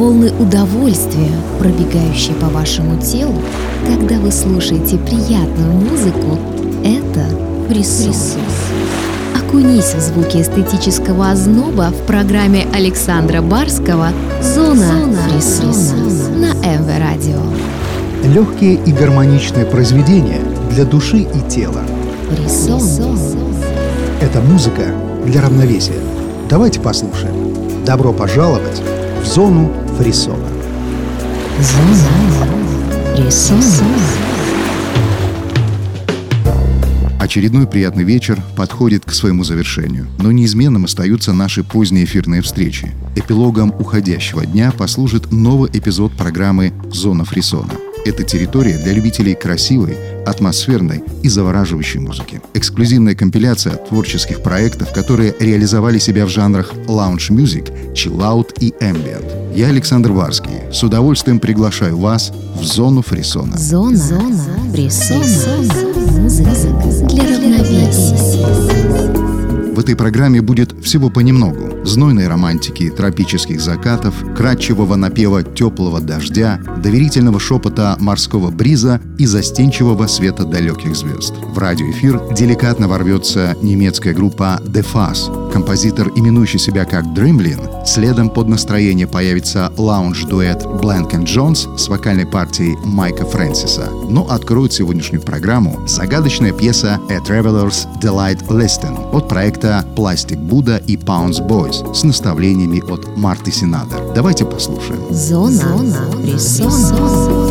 волны удовольствия, пробегающие по вашему телу, когда вы слушаете приятную музыку, это фрисон. Окунись в звуки эстетического озноба в программе Александра Барского «Зона, Зона фрисона» на МВ Радио. Легкие и гармоничные произведения для души и тела. Фрисон. Это музыка для равновесия. Давайте послушаем. Добро пожаловать в зону фрисона. Очередной приятный вечер подходит к своему завершению, но неизменным остаются наши поздние эфирные встречи. Эпилогом уходящего дня послужит новый эпизод программы «Зона фрисона». Это территория для любителей красивой, атмосферной и завораживающей музыки. Эксклюзивная компиляция творческих проектов, которые реализовали себя в жанрах лаунж-мюзик, чиллаут и ambient. Я, Александр Варский, с удовольствием приглашаю вас в зону фрисона. Зона, Зона фрисона. Музыка для равновесия. В этой программе будет всего понемногу. Знойной романтики тропических закатов, кратчевого напева теплого дождя, доверительного шепота морского бриза и застенчивого света далеких звезд. В радиоэфир деликатно ворвется немецкая группа The Fuzz. Композитор, именующий себя как Dreamlin, следом под настроение появится лаунж-дуэт Blank Jones с вокальной партией Майка Фрэнсиса. Но откроет сегодняшнюю программу загадочная пьеса A Traveler's Delight Listen от проекта Plastic Buddha и Pounds Boys с наставлениями от Марты Синадер. Давайте послушаем. Зона, Зона фрисона.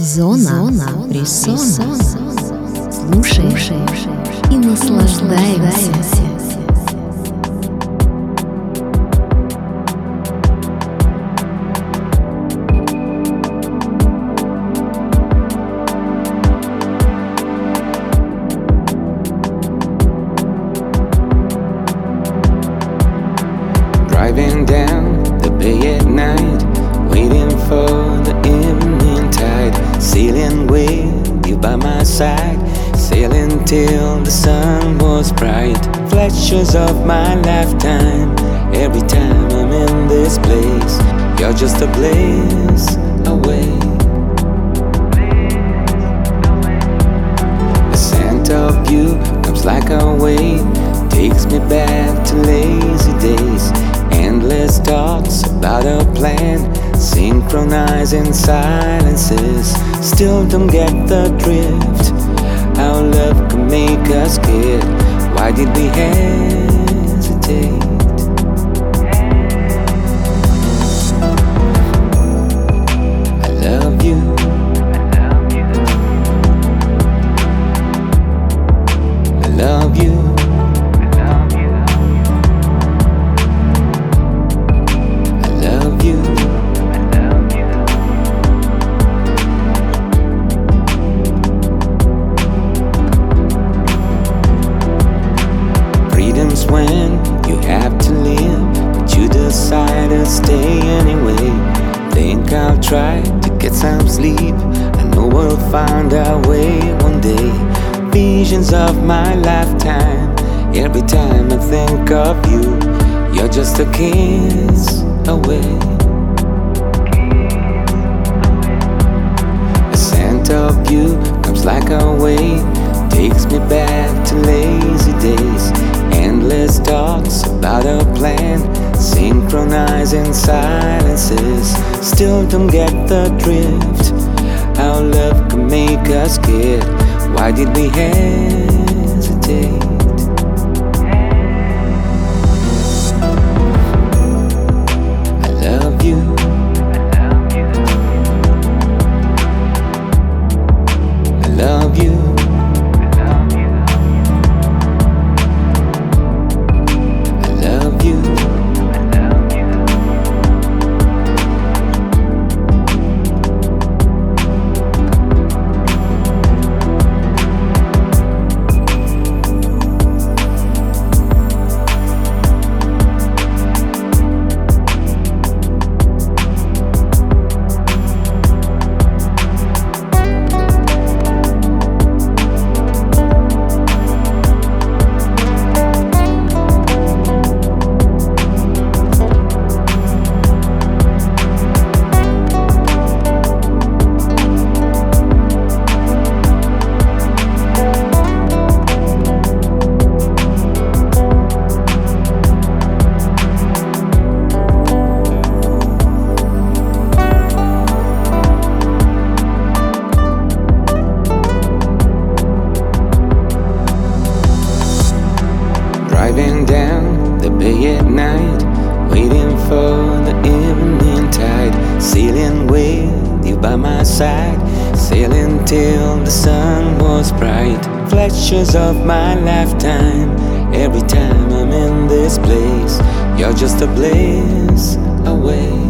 Зона, Зона фрисона. Слушай и наслаждаемся. just a kiss away. The scent of you comes like a wave, takes me back to lazy days. Endless talks about a plan, synchronizing silences. Still don't get the drift. How love can make us kid. Why did we hesitate? of my lifetime. Every time I'm in this place, you're just a bliss away.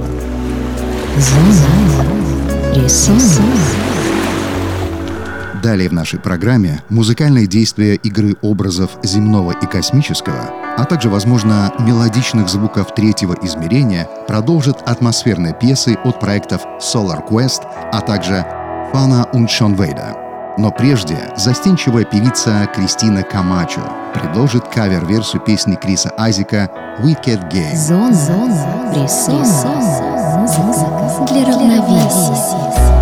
Далее в нашей программе музыкальное действие игры образов земного и космического, а также, возможно, мелодичных звуков третьего измерения продолжит атмосферные пьесы от проектов Solar Quest, а также Фана Уншонвейда. Но прежде застенчивая певица Кристина Камачо предложит кавер-версию песни Криса Айзека «Wicked Game». Зона, зона, присутствие. Музыка для равновесия.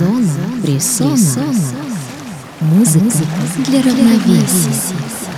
Зона, Зона Музыка для равновесия.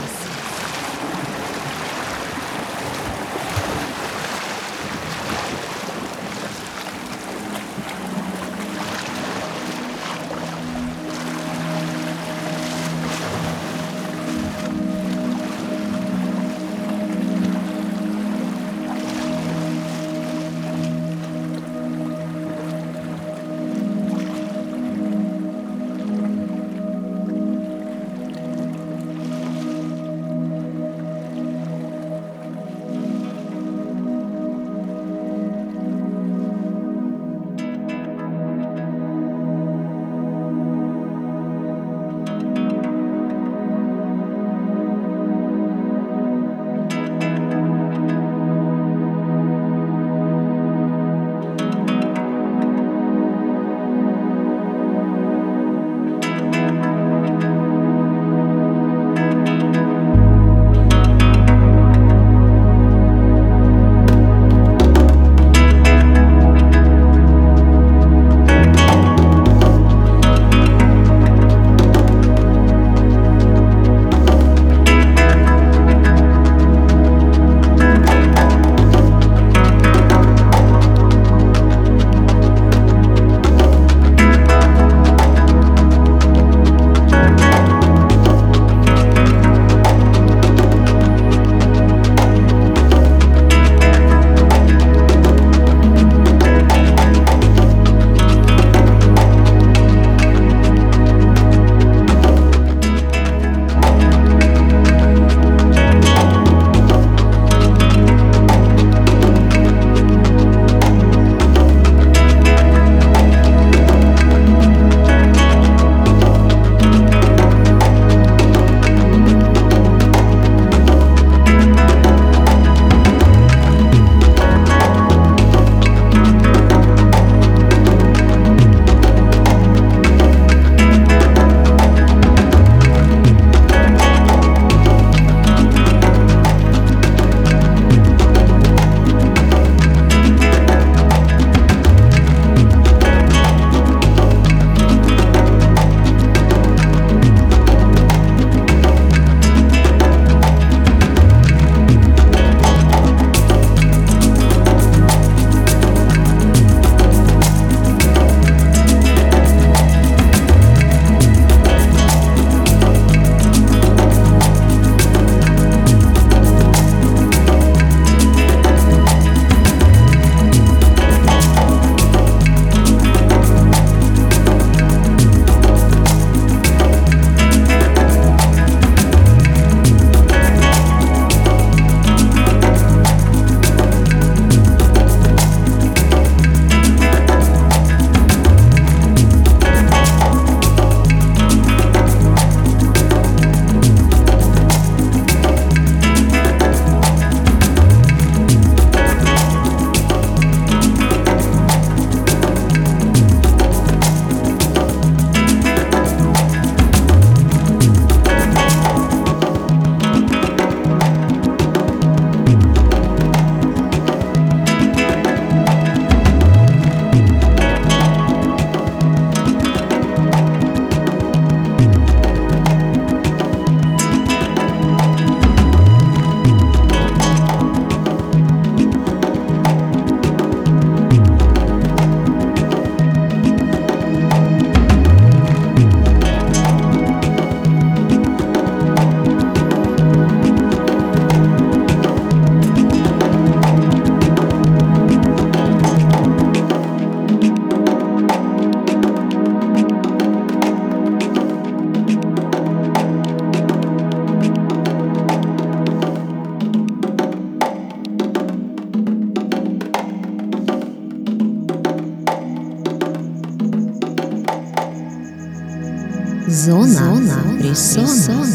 Зона фрисона.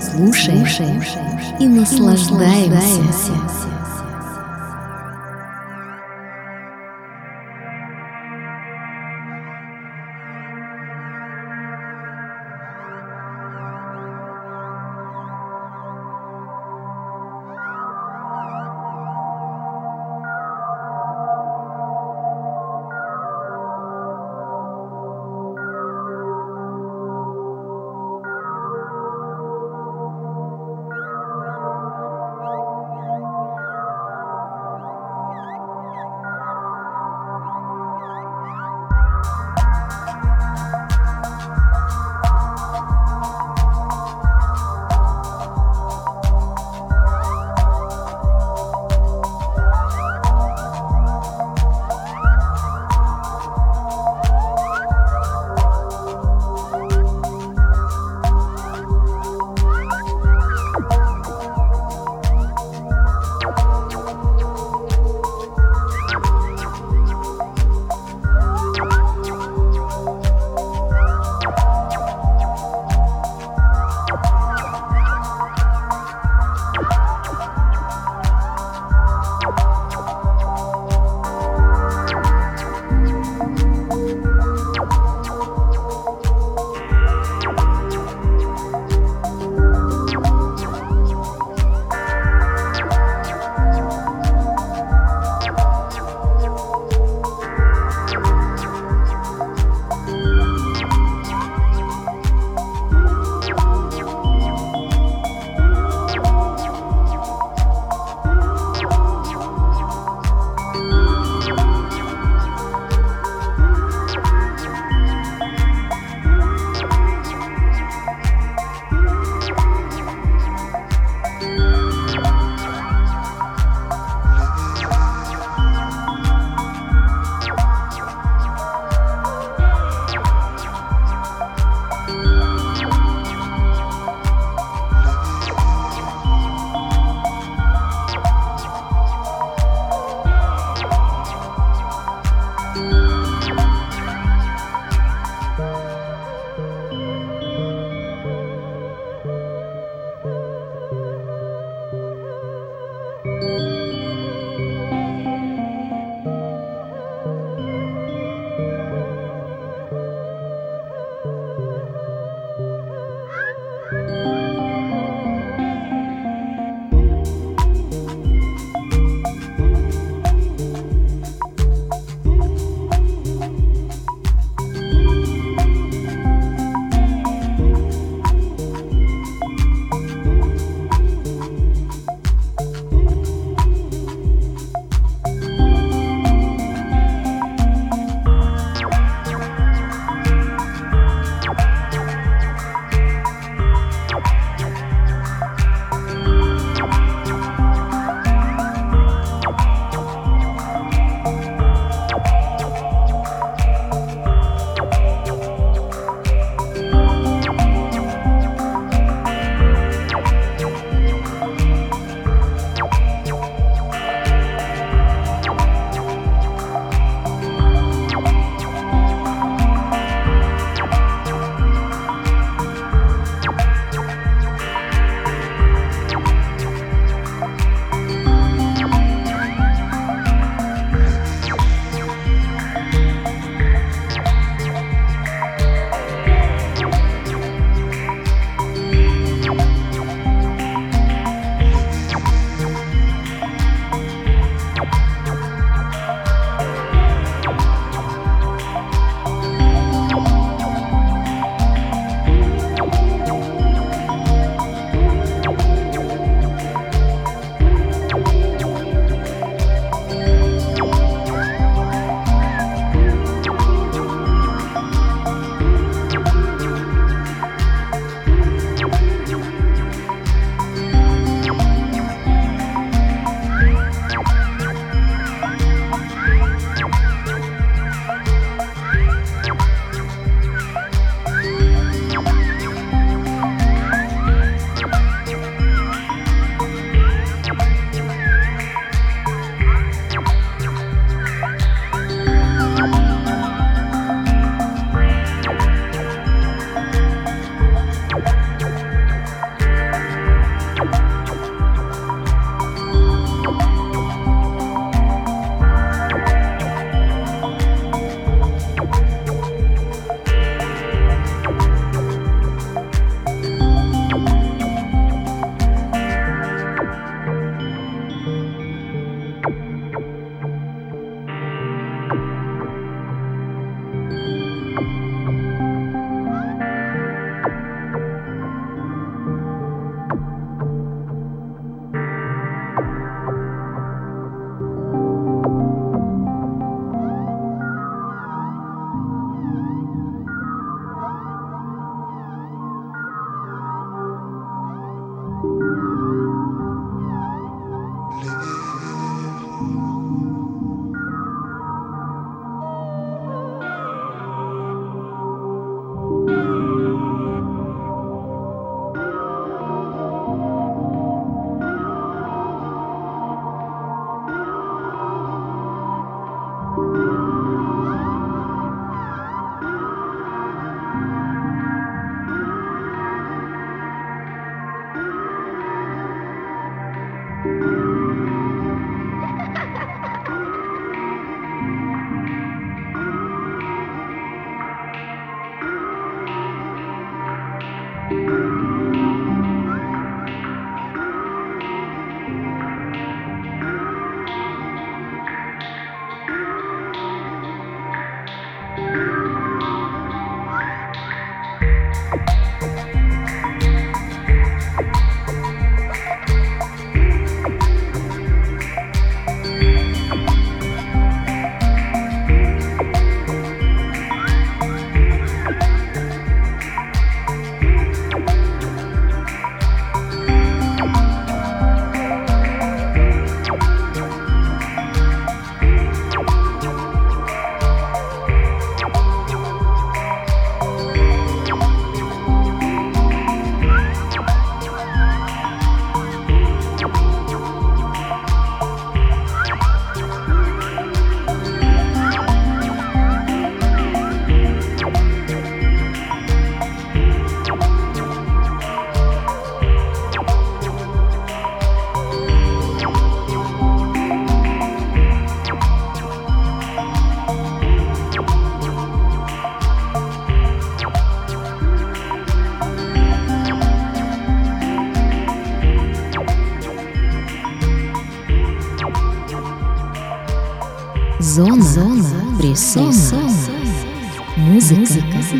Слушаем и наслаждаемся.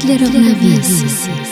Музыка для равновесия.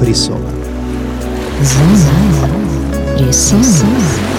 фрисона. Зона фрисона.